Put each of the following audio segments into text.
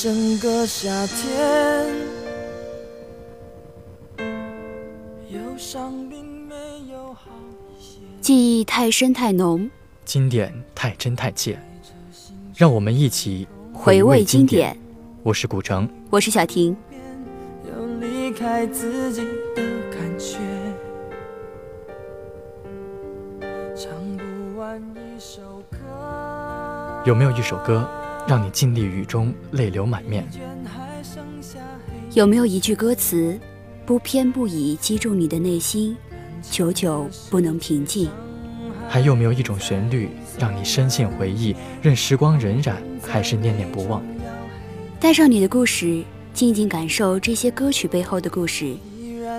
整个夏天。忧伤并没有好些。记忆太深太浓，经典太真太切，让我们一起回味经典。典。我是古城，我是小婷。有离开自己的感觉，唱不完一首歌。有没有一首歌让你尽力雨中泪流满面？有没有一句歌词，不偏不倚击中你的内心，久久不能平静？还有没有一种旋律让你深陷回忆，任时光荏苒，还是念念不忘？带上你的故事，静静感受这些歌曲背后的故事，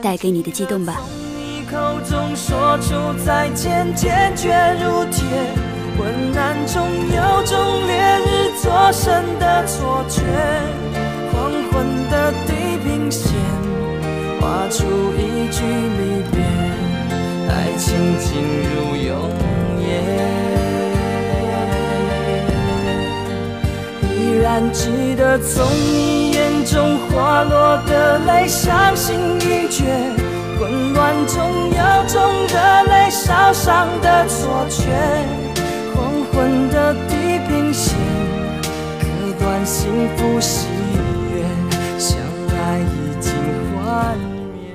带给你的激动吧。你口中说出再见，坚决如铁。昏暗中有种烈日灼身的错觉，黄昏的地平线画出一句离别，爱情进入永夜。依然记得从你眼中滑落的泪，伤心欲绝。混乱中有种热泪烧伤的错觉，黄昏的地平线，割断幸福喜悦，相爱已经幻灭。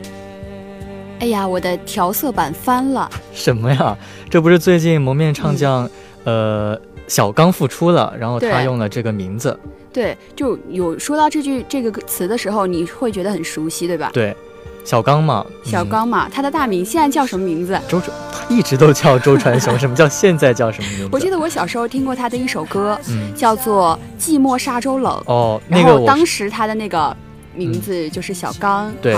哎呀，我的调色板翻了。什么呀？这不是最近蒙面唱将，呃，小刚复出了，然后他用了这个名字，对，就有说到这句这个词的时候，你会觉得很熟悉，对吧？对，小刚嘛，嗯小刚嘛，他的大名现在叫什么名字？周传，他一直都叫周传雄，什么叫现在叫什么名字？我记得我小时候听过他的一首歌，嗯，叫做《寂寞沙洲冷》，哦，那然后个当时他的那个名字就是小刚，对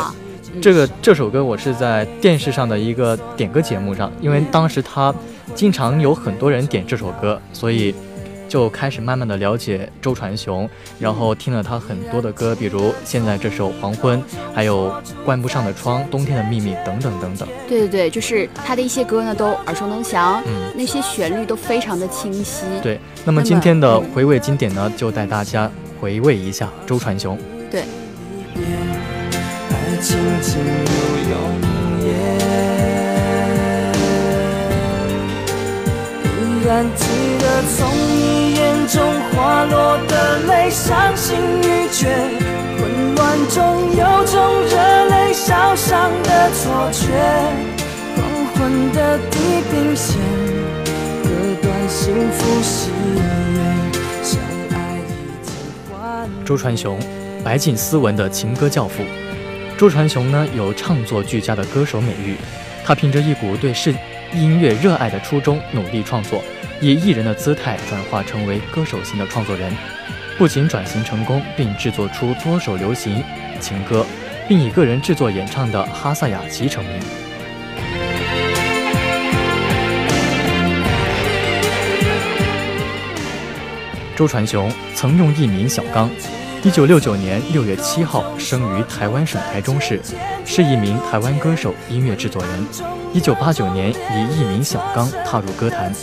这个这首歌我是在电视上的一个点歌节目上，因为当时他经常有很多人点这首歌，所以就开始慢慢的了解周传雄，然后听了他很多的歌，比如现在这首《黄昏》，还有《关不上的窗》《冬天的秘密》等等等等。对对对，就是他的一些歌呢都耳熟能详，嗯，那些旋律都非常的清晰。对。那么今天的嗯回味经典呢，就带大家回味一下周传雄。对，爱情进入永夜。依然记得从你眼中滑落的泪，伤心欲绝。混乱中有种热泪烧伤的错觉，黄昏的地平线，割断幸福喜悦，相爱已经幻灭。周传雄，白净斯文的情歌教父。周传雄呢，有唱作俱佳的歌手美誉。他凭着一股对世音乐热爱的初衷，努力创作，以艺人的姿态转化成为歌手型的创作人。不仅转型成功，并制作出多首流行情歌，并以个人制作演唱的《哈萨雅琪》成名。周传雄曾用艺名小刚，一九六九年六月七号生于台湾省台中市，是一名台湾歌手、音乐制作人。一九八九年以艺名小刚踏入歌坛，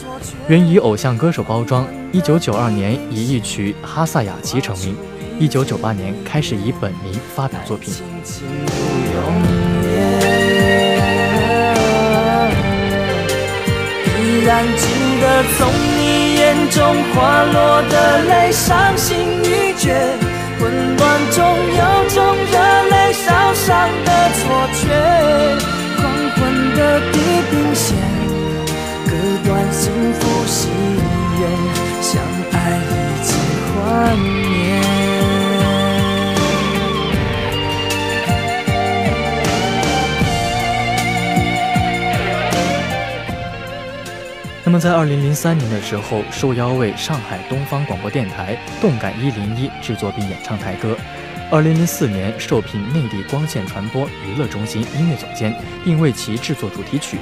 原以偶像歌手包装。一九九二年以一曲《哈萨雅琪》成名。一九九八年开始以本名发表作品。依然记得从你眼中滑落的泪，伤心欲绝。混乱中有种热泪烧伤的错觉，黄昏的地平线，割断幸福喜悦，相爱已经幻灭。那么在二零零三年的时候，受邀为上海东方广播电台动感一零一制作并演唱台歌。二零零四年受聘内地光线传播娱乐中心音乐总监，并为其制作主题曲。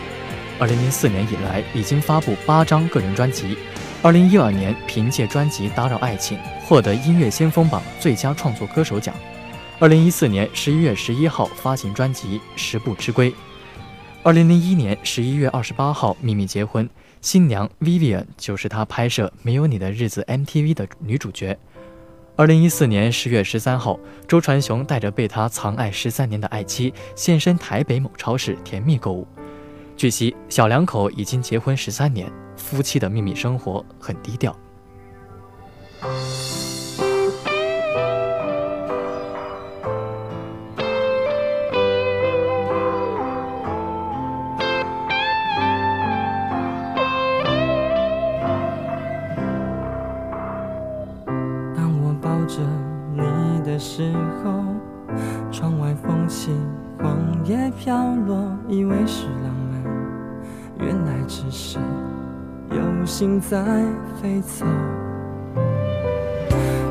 二零零四年以来，已经发布八张个人专辑。二零一二年，凭借专辑《打扰爱情》获得音乐先锋榜最佳创作歌手奖。二零一四年十一月十一号发行专辑《十步之归》。二零零一年十一月二十八号秘密结婚，新娘 Vivian 就是她拍摄《没有你的日子》MTV 的女主角。二零一四年十月十三号，周传雄带着被他藏爱十三年的爱妻现身台北某超市甜蜜购物。据悉，小两口已经结婚十三年，夫妻的秘密生活很低调。抱着你的时候，窗外风起，黄叶飘落，以为是浪漫，原来只是有心在飞走。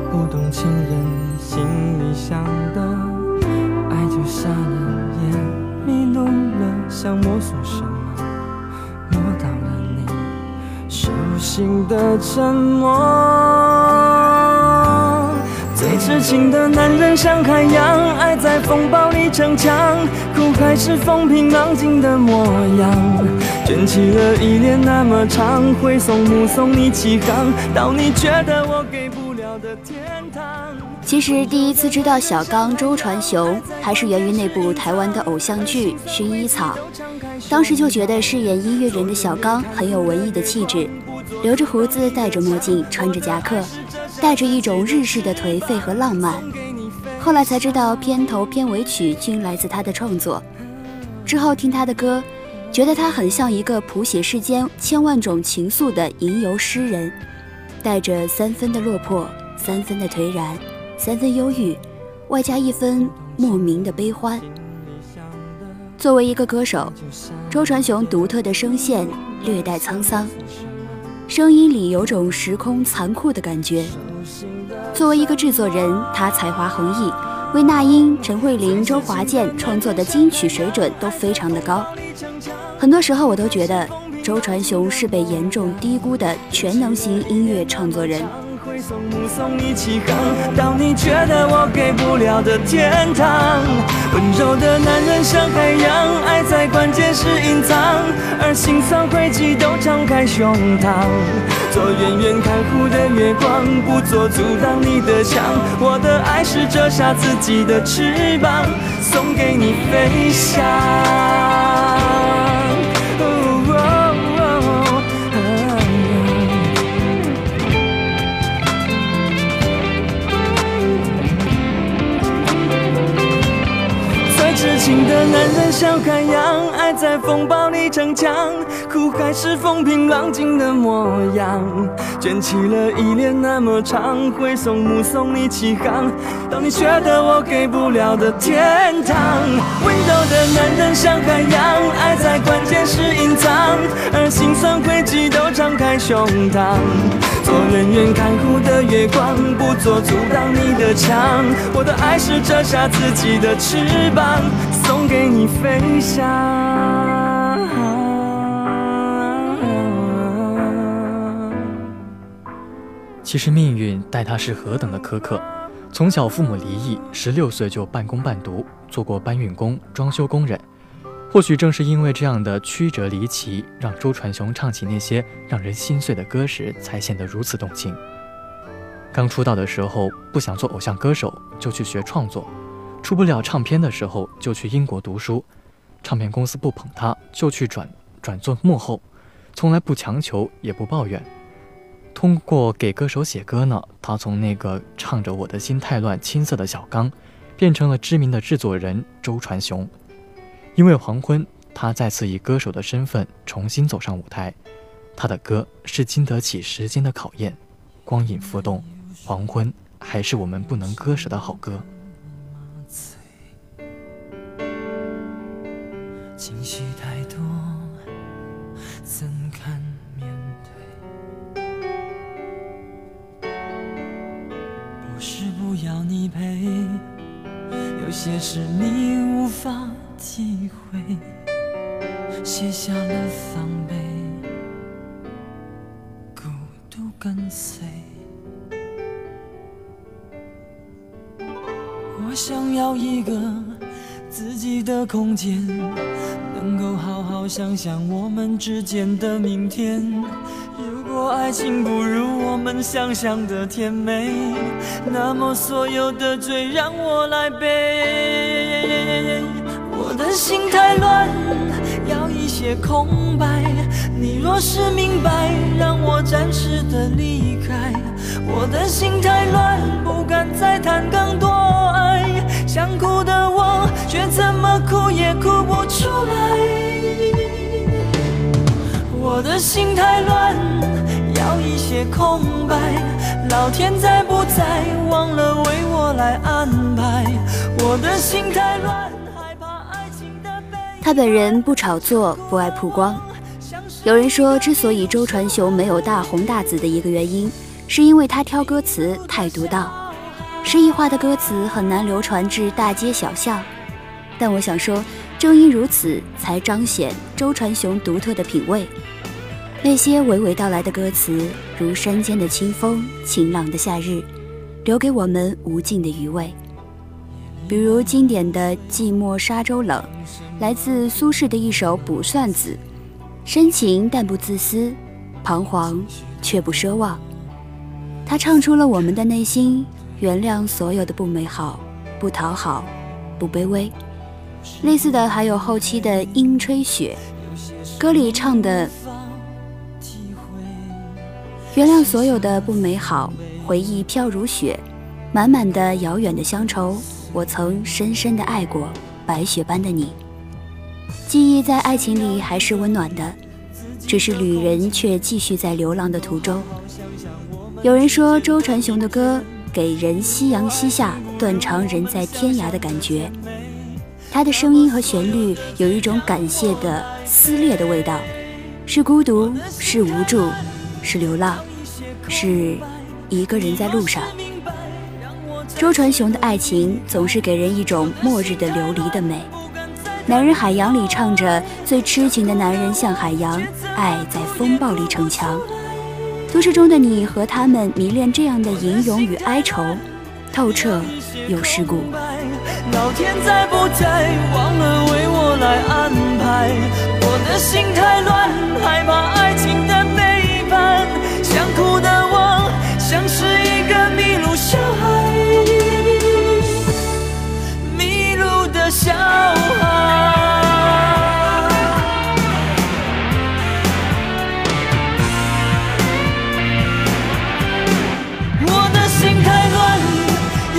不懂情人心里想的，爱就瞎了眼，迷路了，想摸索什么，摸到了你手心的沉默。痴情的男人像海洋，爱在风暴里逞强，苦海是风平浪静的模样。卷起了依恋那么长，挥送目送你起航，到你觉得我给不了的天堂。其实第一次知道小刚周传雄，还是源于那部台湾的偶像剧《薰衣草》。当时就觉得饰演音乐人的小刚很有文艺的气质，留着胡子，戴着墨镜，穿着夹克，带着一种日式的颓废和浪漫。后来才知道片头片尾曲均来自他的创作。之后听他的歌。觉得他很像一个谱写世间千万种情愫的吟游诗人，带着三分的落魄，三分的颓然，三分忧郁，外加一分莫名的悲欢。作为一个歌手，周传雄独特的声线略带沧桑，声音里有种时空残酷的感觉。作为一个制作人，他才华横溢，为那英、陈慧琳、周华健创作的金曲水准都非常的高。很多时候，我都觉得周传雄是被严重低估的全能型音乐创作人。送目送你起航，到你觉得我给不了的天堂。温柔的男人像海洋，爱在关键时隐藏，而心酸轨迹都敞开胸膛。做远远看护的月光，不做阻挡你的墙。我的爱是折下自己的翅膀，送给你飞翔。情的男人像海洋，爱在风暴里逞强，苦海是风平浪静的模样。卷起了依恋那么长，挥送目送你起航，到你觉得我给不了的天堂。温柔的男人像海洋，爱在关键时隐藏，而心酸轨迹都敞开胸膛。做人远看护的月光，不做阻挡你的墙。我的爱是折下自己的翅膀，给你飞翔。其实命运待他是何等的苛刻，从小父母离异，十六岁就半工半读，做过搬运工、装修工人。或许正是因为这样的曲折离奇，让周传雄唱起那些让人心碎的歌时，才显得如此动情。刚出道的时候不想做偶像歌手，就去学创作；出不了唱片的时候，就去英国读书。唱片公司不捧他，就去转转做幕后，从来不强求，也不抱怨。通过给歌手写歌呢，他从那个唱着“我的心太乱”青涩的小刚，变成了知名的制作人周传雄。因为黄昏，他再次以歌手的身份重新走上舞台。他的歌是经得起时间的考验，光影浮动，黄昏还是我们不能割舍的好歌。是你无法。体会，卸下了防备，孤独跟随。我想要一个自己的空间，能够好好想想我们之间的明天。爱情不如我们想象的甜美，那么所有的罪让我来背。我的心太乱，要一些空白。你若是明白，让我暂时的离开。我的心太乱，不敢再谈更多爱。想哭的我，却怎么哭也哭不出来。我的心太乱，一些空白。老天在不在，忘了为我来安排。我的心太乱，害怕爱情的背。他本人不炒作，不爱曝光。有人说，之所以周传雄没有大红大紫的一个原因，是因为他挑歌词太独到，诗意化的歌词很难流传至大街小巷。但我想说，正因如此，才彰显周传雄独特的品味。那些娓娓道来的歌词，如山间的清风，晴朗的夏日，留给我们无尽的余味。比如经典的《寂寞沙洲冷》，来自苏轼的一首《卜算子》，深情但不自私，彷徨却不奢望。他唱出了我们的内心，原谅所有的不美好，不讨好，不卑微。类似的还有后期的《阴吹雪》，歌里唱的。原谅所有的不美好，回忆飘如雪，满满的遥远的乡愁。我曾深深的爱过，白雪般的你。记忆在爱情里还是温暖的，只是旅人却继续在流浪的途中。有人说周传雄的歌给人夕阳西下，断肠人在天涯的感觉。他的声音和旋律有一种感谢的撕裂的味道，是孤独，是无助。是流浪，是一个人在路上。周传雄的爱情总是给人一种末日的流离的美。男人海洋里唱着最痴情的男人像海洋，爱在风暴里逞强。都市中的你和他们迷恋这样的吟咏与哀愁，透彻又世故。老天在不在，忘了为我来安排。我的心太乱，害怕爱情的背。想哭的我，像是一个迷路小孩，迷路的小孩。我的心太乱，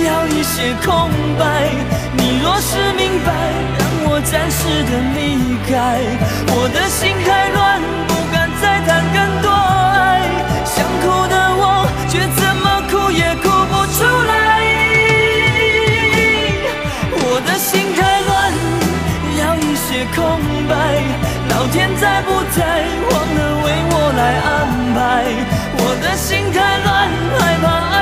要一些空白。你若是明白，让我暂时的离开。我的心太乱，不敢再谈更多。苦的我却怎么哭也哭不出来我的心太乱要一些空白老天在不在忘了为我来安排我的心太乱害怕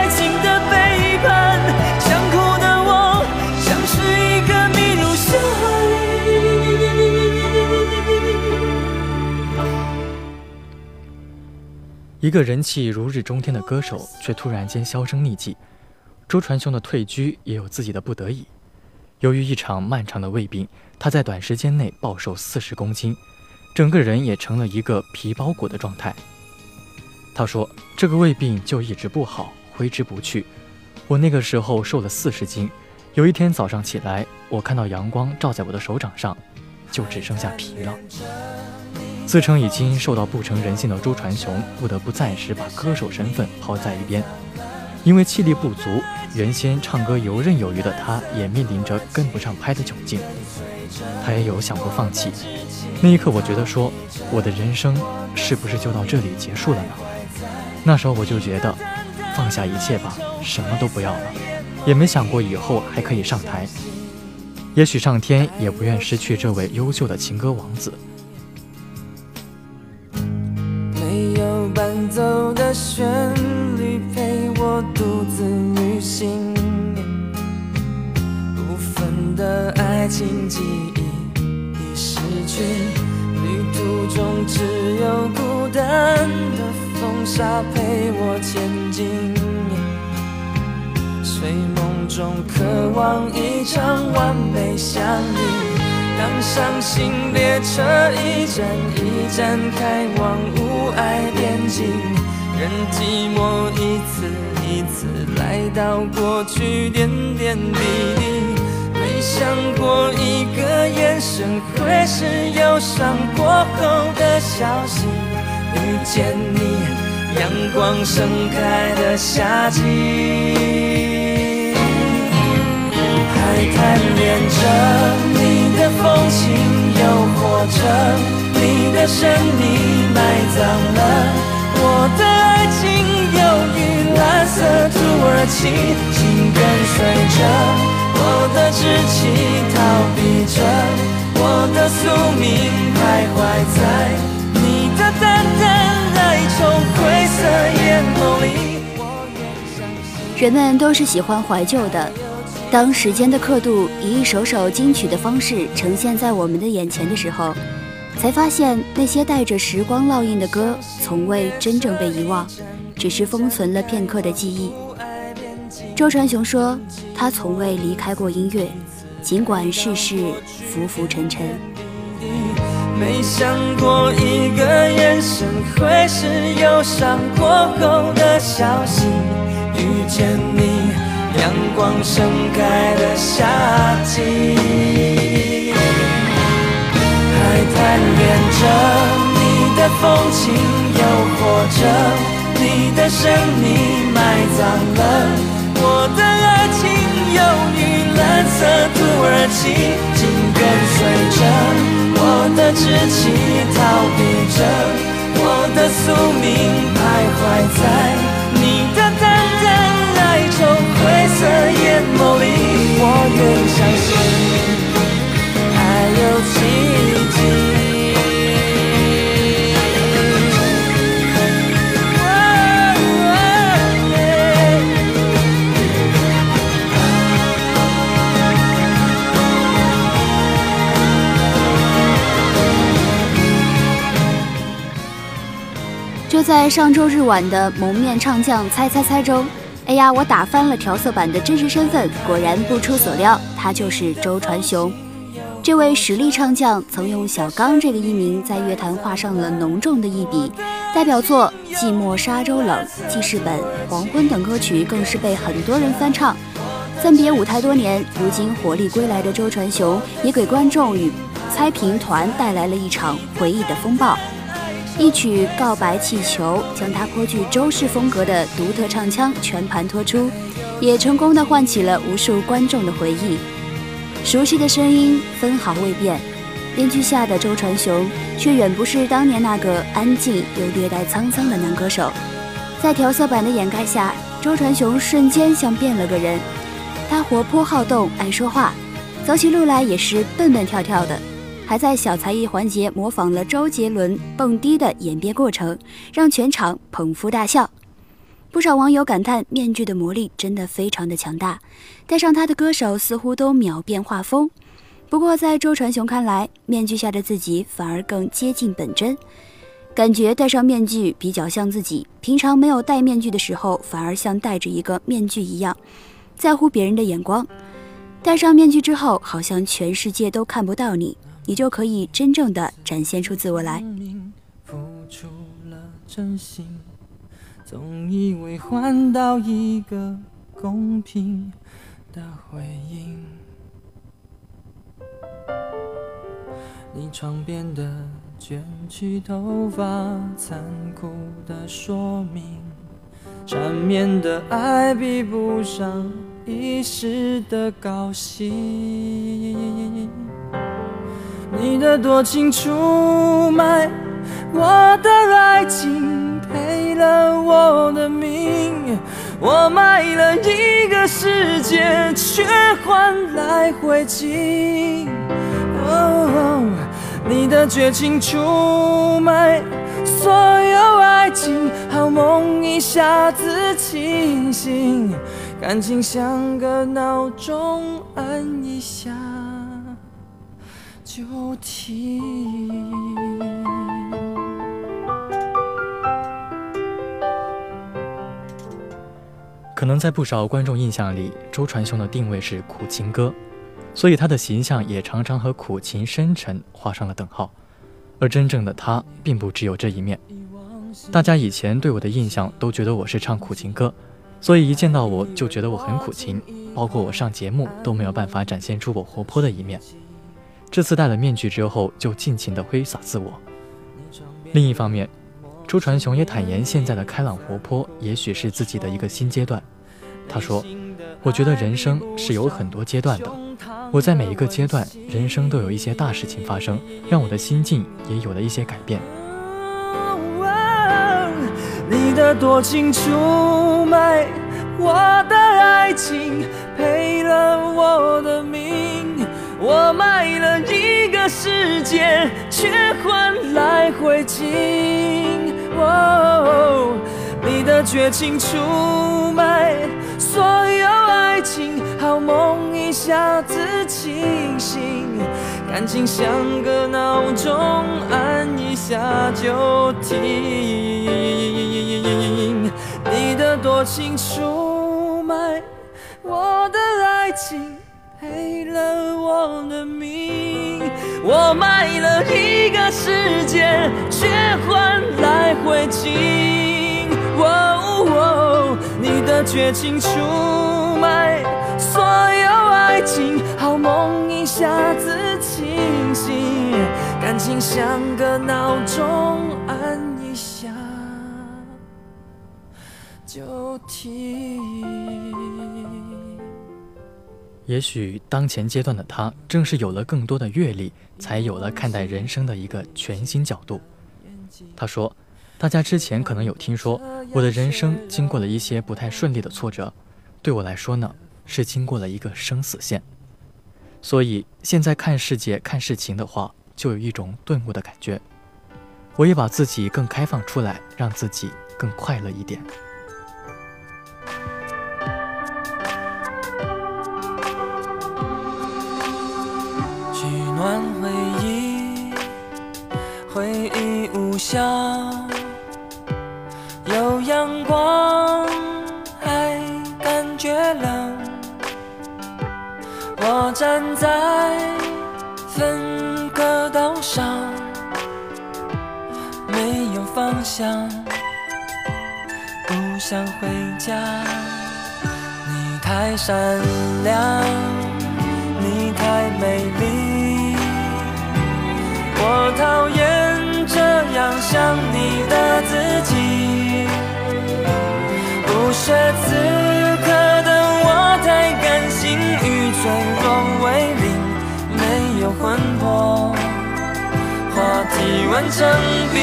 一个人气如日中天的歌手，却突然间销声匿迹。周传雄的退居也有自己的不得已。由于一场漫长的胃病，他在短时间内暴瘦四十公斤，整个人也成了一个皮包骨的状态。他说：“这个胃病就一直不好，挥之不去。我那个时候瘦了四十斤，有一天早上起来，我看到阳光照在我的手掌上，就只剩下皮了。”自称已经瘦到不成人性的周传雄，不得不暂时把歌手身份抛在一边。因为气力不足，原先唱歌游刃有余的他，也面临着跟不上拍的窘境。他也有想过放弃。那一刻，我觉得说，我的人生是不是就到这里结束了呢？那时候我就觉得，放下一切吧，什么都不要了，也没想过以后还可以上台。也许上天也不愿失去这位优秀的情歌王子。奏的旋律陪我独自旅行，部分的爱情记忆已失去，旅途中只有孤单的风沙陪我前进，睡梦中渴望一场完美相遇。当伤心列车一站一站开往无爱边境，任寂寞一次一次来到过去点点滴滴，没想过一个眼神会是忧伤过后的消息。遇见你，阳光盛开的夏季，还贪恋着你的风情，诱惑着。你的神秘埋葬了我的爱情，忧郁蓝色土耳其，紧跟随着我的志气，逃避着我的宿命，徘徊在你的淡淡哀愁灰色眼眸里。人们都是喜欢怀旧的，当时间的刻度以一首首金曲的方式呈现在我们的眼前的时候。才发现那些带着时光烙印的歌，从未真正被遗忘，只是封存了片刻的记忆。周传雄说：“他从未离开过音乐，尽管世事浮浮沉沉。”没想过一个眼神会是忧伤过后的消息，遇见你，阳光盛开贪恋着你的风情，诱惑着你的神秘，埋葬了我的爱情。忧郁蓝色土耳其，紧跟随着我的志气，逃避着我的宿命，徘徊在你的淡淡哀愁灰色眼眸里。我愿相信，在上周日晚的蒙面唱将猜猜猜中，哎呀，我打翻了调色板的真实身份，果然不出所料，他就是周传雄。这位实力唱将曾用小刚这个艺名在乐坛画上了浓重的一笔，代表作《寂寞沙洲冷》《记事本》《黄昏》等歌曲更是被很多人翻唱。暂别舞台多年，如今活力归来的周传雄也给观众与猜评团带来了一场回忆的风暴。一曲《告白气球》将他颇具周氏风格的独特唱腔全盘托出，也成功的唤起了无数观众的回忆。熟悉的声音分毫未变，面具下的周传雄却远不是当年那个安静又略带沧桑的男歌手。在调色板的掩盖下，周传雄瞬间像变了个人。他活泼好动，爱说话，走起路来也是蹦蹦跳跳的。还在小才艺环节模仿了周杰伦蹦迪的演变过程，让全场捧腹大笑。不少网友感叹，面具的魔力真的非常的强大，戴上它的歌手似乎都秒变画风。不过在周传雄看来，面具下的自己反而更接近本真，感觉戴上面具比较像自己。平常没有戴面具的时候，反而像戴着一个面具一样，在乎别人的眼光。戴上面具之后，好像全世界都看不到你。你就可以真正的展现出自我来。付出了真心总以为换到一个公平的回应。你床边的卷曲头发残酷的说明缠绵的爱比不上一时的高兴。你的多情出卖我的爱情，赔了我的命。我卖了一个世界，却换来灰烬。哦，你的绝情出卖所有爱情，好梦一下子清醒，感情像个闹钟，按一下。就停。可能在不少观众印象里，周传雄的定位是苦情歌，所以他的形象也常常和苦情深沉画上了等号。而真正的他，并不只有这一面。大家以前对我的印象都觉得我是唱苦情歌，所以一见到我就觉得我很苦情，包括我上节目都没有办法展现出我活泼的一面。这次戴了面具之后，就尽情的挥洒自我。另一方面，周传雄也坦言，现在的开朗活泼也许是自己的一个新阶段。他说：“我觉得人生是有很多阶段的，我在每一个阶段，人生都有一些大事情发生，让我的心境也有了一些改变。”你的多情出卖我的爱情，赔了我的命，我卖了一个世界，却换来灰烬。哦，你的绝情出卖所有爱情，好梦一下子清醒，感情像个闹钟，按一下就停。你的多情出卖我的爱情，赔了我的命。我卖了一个世界，却换来灰烬。你的绝情出卖所有爱情，好梦一下子清醒，感情像个闹钟。按一下就停也许当前阶段的他，正是有了更多的阅历，才有了看待人生的一个全新角度。他说：“大家之前可能有听说，我的人生经过了一些不太顺利的挫折，对我来说呢，是经过了一个生死线。所以现在看世界、看事情的话，就有一种顿悟的感觉。我也把自己更开放出来，让自己更快乐一点。”暖回忆，回忆无效，有阳光还感觉冷。我站在分隔岛上，没有方向，不想回家。你太善良，你太美丽。我讨厌这样想你的自己，不屑此刻的我太感性与脆弱为邻，没有魂魄，话题完成冰。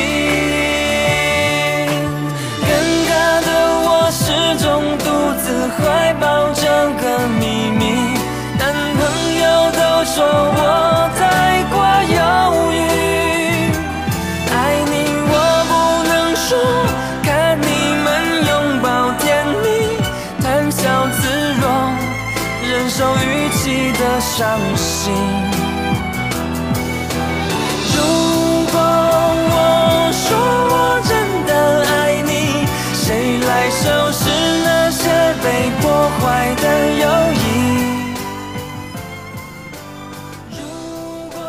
尴尬的我始终独自怀抱这个秘密，男朋友都说我太过犹的伤心。如果我说我真的爱你，谁来收拾那些被破坏的友谊？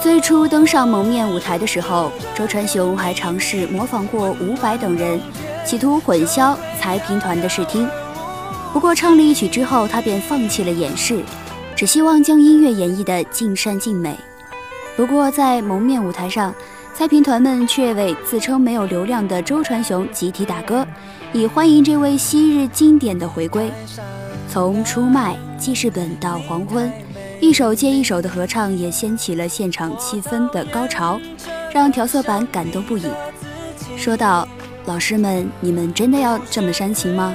最初登上蒙面舞台的时候，周传雄还尝试模仿过伍佰等人，企图混淆才评团的视听。不过唱了一曲之后，他便放弃了演示，只希望将音乐演绎的尽善尽美。不过在蒙面舞台上，猜评团们却为自称没有流量的周传雄集体打歌，以欢迎这位昔日经典的回归。从出卖记事本到黄昏，一首接一首的合唱也掀起了现场气氛的高潮，让调色板感动不已。说道：“老师们，你们真的要这么煽情吗？”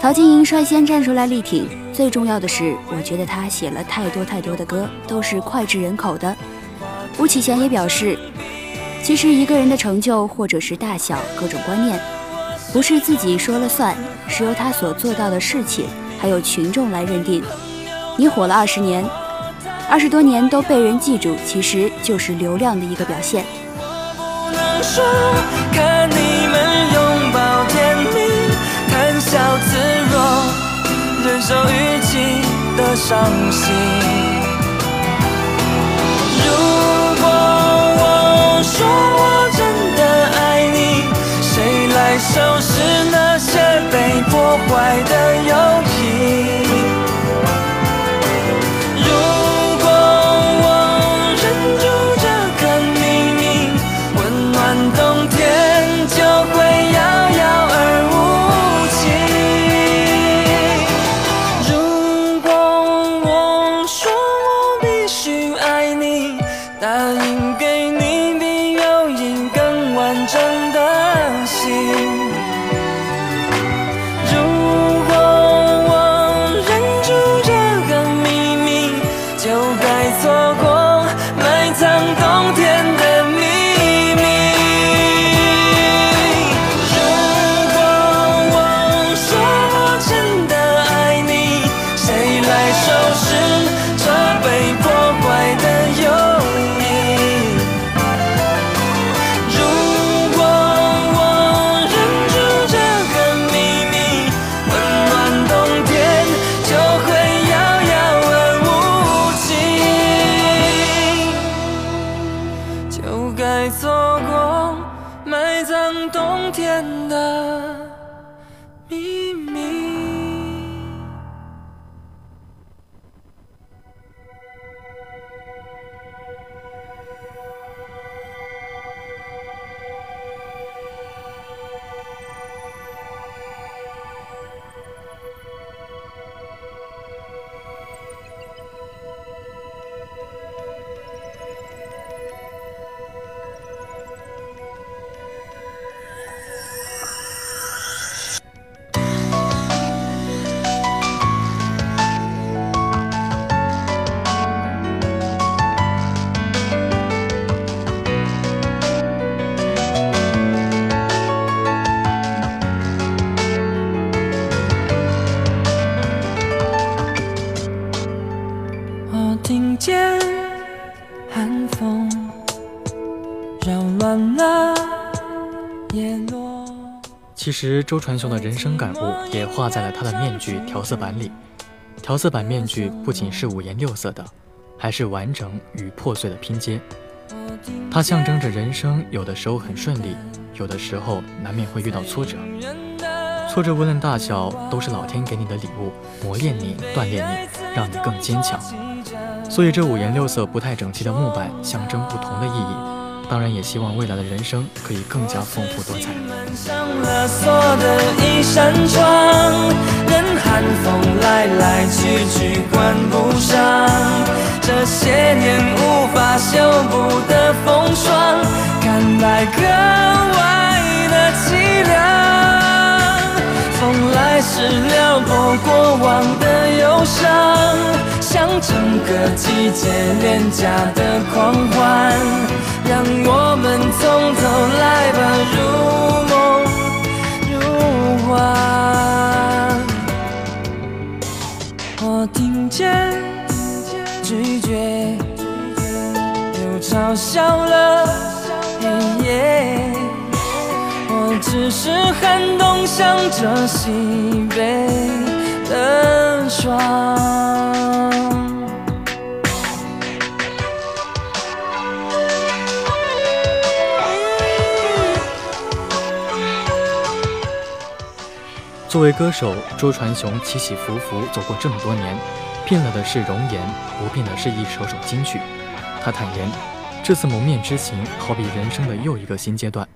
陶晶莹率先站出来力挺。最重要的是，我觉得他写了太多太多的歌，都是脍炙人口的。吴启贤也表示，其实一个人的成就或者是大小各种观念，不是自己说了算，是由他所做到的事情，还有群众来认定。你火了二十年，二十多年都被人记住，其实就是流量的一个表现。看你受雨季的伤心。风扰乱了叶落。其实周传雄的人生感悟也画在了他的面具调色板里。调色板面具不仅是五颜六色的，还是完整与破碎的拼接。它象征着人生，有的时候很顺利，有的时候难免会遇到挫折。挫折无论大小，都是老天给你的礼物，磨练你，锻炼你，让你更坚强。所以这五颜六色、不太整齐的木板，象征不同的意义。当然，也希望未来的人生可以更加丰富多彩。门上了锁的一扇窗，任寒风来来去去关不上，这些年无法修补的风霜，看来格外的凄凉。风来时撩拨过往的忧伤，像整个季节廉价的狂欢，让我们从头来吧，如梦如幻。我听见拒绝，又嘲笑了黑夜。只是寒冬向着西北的霜。作为歌手，周传雄起起伏伏走过这么多年，变了的是容颜，不变的是一首首金曲。他坦言，这次蒙面之行好比人生的又一个新阶段。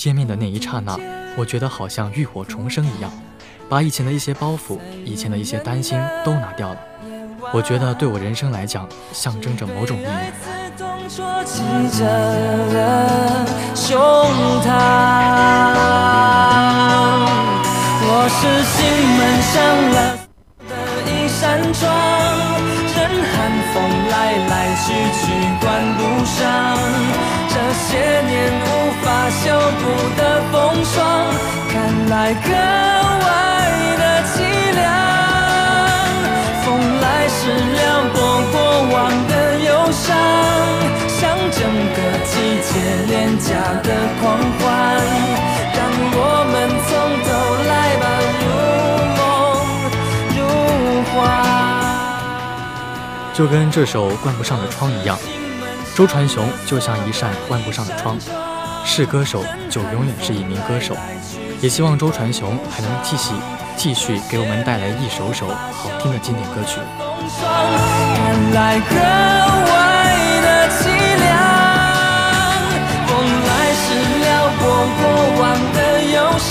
见面的那一刹那，我觉得好像浴火重生一样，把以前的一些包袱、以前的一些担心都拿掉了。我觉得对我人生来讲，象征着某种意义。刺痛戳击着了胸膛。我是心门上了的一扇窗，任寒风来来去去关不上。这些年无法修补的风霜，看来格外的凄凉。风来时撩拨过往的忧伤，像整个季节廉价的狂欢，让我们从头来吧，如梦如幻。就跟这首《关不上的窗》一样，周传雄就像一扇关不上的窗，是歌手就永远是一名歌手。也希望周传雄还能继续继续给我们带来一首首好听的经典歌曲。原来格外的凄凉，风来时撩拨过往的忧伤，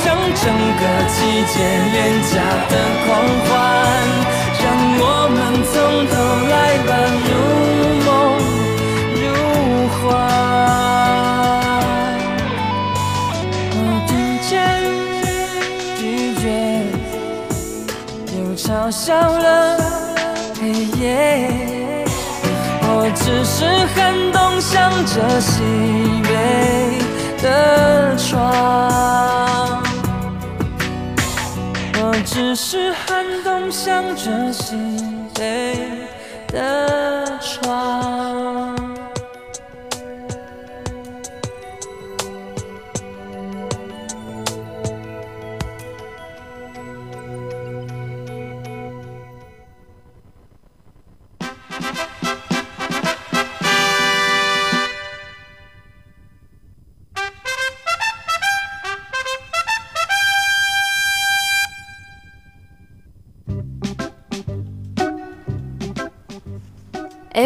像整个季节廉价的狂欢，让我们从头来吧，如梦如我笑了黑夜。我只是寒冬向着西北的窗，我只是寒冬向着西北的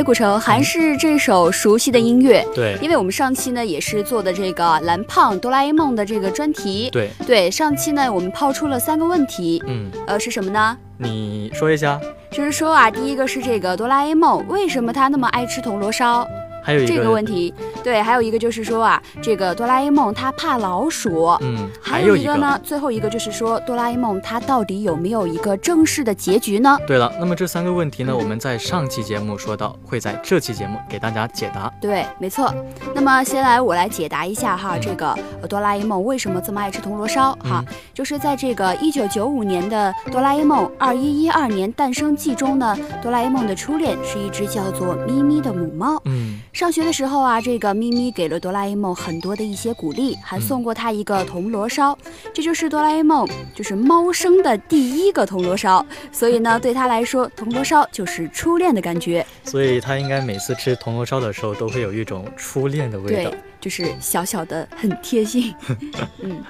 古城还是这首熟悉的音乐，对。因为我们上期呢也是做的这个蓝胖哆啦 A 梦的这个专题，对，对，上期呢我们抛出了三个问题，嗯，呃，是什么呢？你说一下，就是说啊，第一个是这个哆啦 A 梦为什么他那么爱吃铜锣烧还有一这个问题，对，还有一个就是说啊，这个哆啦 A 梦他怕老鼠，嗯，还有一个呢，最后一个就是说哆啦 A 梦它到底有没有一个正式的结局呢？对了，那么这三个问题呢，我们在上期节目说到，会在这期节目给大家解答。对，没错。那么先来我来解答一下哈，嗯这个呃哆啦 A 梦为什么这么爱吃铜锣烧哈？嗯就是在这个一九九五年的哆啦 A 梦二一一二年诞生记中呢，哆啦 A 梦的初恋是一只叫做咪咪的母猫。嗯，上学的时候啊，这个咪咪给了哆啦 A 梦很多的一些鼓励，还送过他一个铜锣烧，这就是哆啦 A 梦就是猫生的第一个铜锣烧，所以呢，对他来说，铜锣烧就是初恋的感觉，所以他应该每次吃铜锣烧的时候，都会有一种初恋的味道对。，就是小小的很贴心，嗯。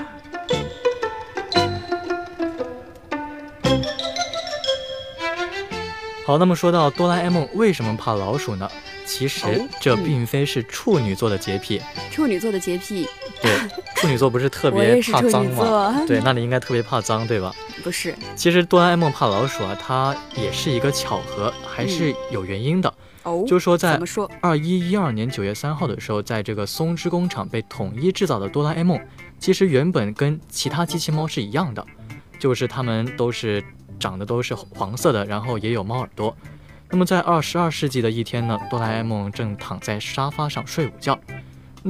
好，那么说到哆啦 A 梦为什么怕老鼠呢？其实哦这嗯并非是处女座的洁癖，处女座的洁癖，对，处女座不是特别怕脏吗？对，那你应该特别怕脏，对吧？不是其实哆啦 A 梦怕老鼠啊，它也是一个巧合，还是有原因的。哦，就是说在？二一一二年九月三号的时候，在这个松之工厂被统一制造的哆啦 A 梦，其实原本跟其他机器猫是一样的，就是它们都是长得都是黄色的，然后也有猫耳朵。那么在二十二世纪的一天呢，哆啦 A 梦正躺在沙发上睡午觉，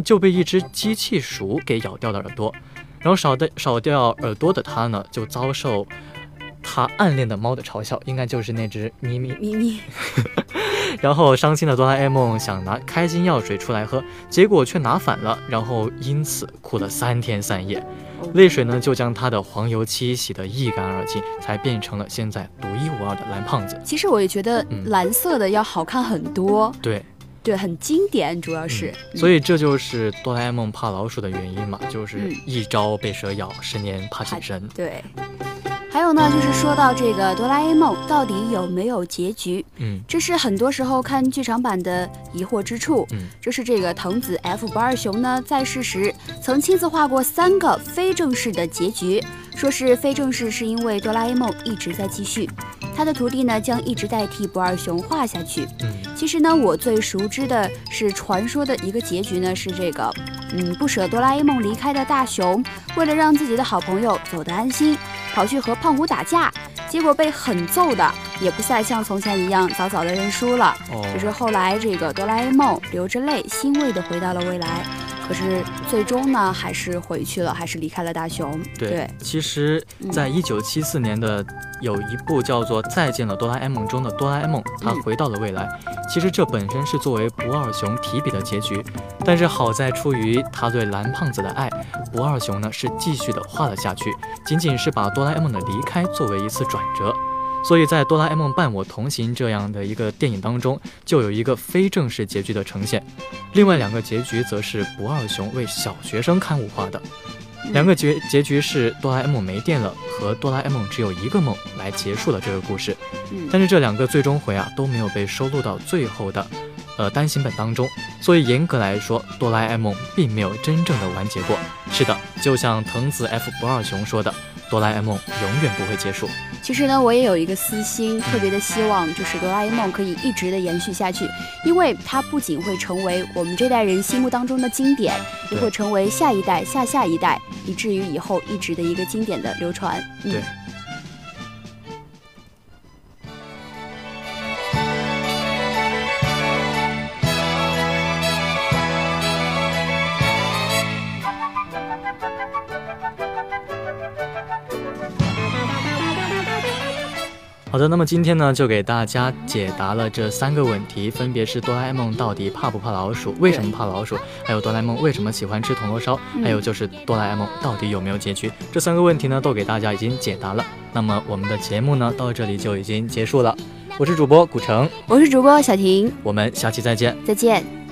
就被一只机器鼠给咬掉了耳朵，然后少的少掉耳朵的他呢，就遭受他暗恋的猫的嘲笑，应该就是那只咪咪。咪咪，然后伤心的哆啦 A 梦想拿开心药水出来喝，结果却拿反了，然后因此哭了三天三夜，泪水呢就将他的黄油漆洗得一干二净，才变成了现在独一无二的蓝胖子。其实我也觉得嗯。蓝色的要好看很多，对，对，很经典，主要是，嗯所以这就是哆啦 A 梦怕老鼠的原因嘛，就是嗯。一朝被蛇咬，十年怕井绳。对。还有呢，就是说到这个哆啦 A 梦到底有没有结局，嗯。这是很多时候看剧场版的疑惑之处。嗯，这是这个藤子 F 不二雄呢在世时曾亲自画过三个非正式的结局，说是非正式是因为哆啦 A 梦一直在继续，他的徒弟呢将一直代替不二雄画下去。嗯。其实呢，我最熟知的是传说的一个结局呢，是这个，嗯，不舍哆啦 A 梦离开的大雄，为了让自己的好朋友走得安心，跑去和胖虎打架，结果被狠揍的，也不再像从前一样早早的认输了。哦，只是后来这个哆啦 A 梦流着泪，欣慰的回到了未来，可是最终呢，还是回去了，还是离开了大雄。对，其实，在一九七四年的有一部叫做《再见了哆啦 A 梦》中的哆啦 A 梦，他嗯回到了未来。其实这本身是作为不二雄提笔的结局，但是好在出于他对蓝胖子的爱，不二雄呢是继续的画了下去，仅仅是把哆啦 A 梦的离开作为一次转折。所以在《哆啦 A 梦伴我同行》这样的一个电影当中，就有一个非正式结局的呈现。另外两个结局则是不二雄为小学生看物画的。两个结结局是哆啦 A 梦没电了和哆啦 A 梦只有一个梦来结束了这个故事。嗯，但是这两个最终回啊都没有被收录到最后的，呃单行本当中，所以严格来说，哆啦 A 梦并没有真正的完结过。是的，就像藤子 F 不二雄说的。哆啦 A 梦永远不会结束。其实呢，我也有一个私心，特别的希望，就是哆啦 A 梦可以一直的延续下去，因为它不仅会成为我们这代人心目当中的经典，也会成为下一代、下下一代，以至于以后一直的一个经典的流传。对。好的，那么今天呢，就给大家解答了这三个问题，分别是哆啦 A 梦到底怕不怕老鼠，为什么怕老鼠，还有哆啦 A 梦为什么喜欢吃铜锣烧，还有就是哆啦 A 梦到底有没有结局。这三个问题呢，都给大家已经解答了。那么我们的节目呢，到这里就已经结束了。我是主播古城，我是主播小婷，我们下期再见，再见。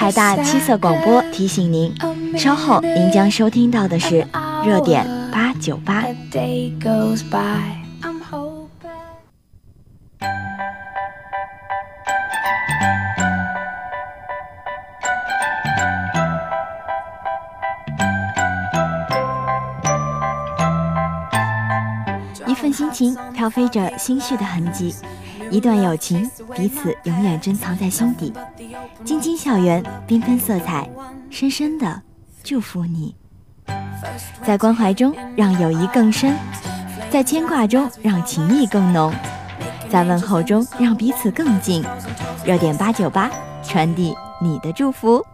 海大七色广播提醒您，稍后您将收听到的是热点八九八。一份心情飘飞着心绪的痕迹。一段友情，彼此永远珍藏在心底。晶晶校园，缤纷色彩，深深的祝福你。在关怀中，让友谊更深；在牵挂中，让情谊更浓；在问候中，让彼此更近。热点八九八，传递你的祝福。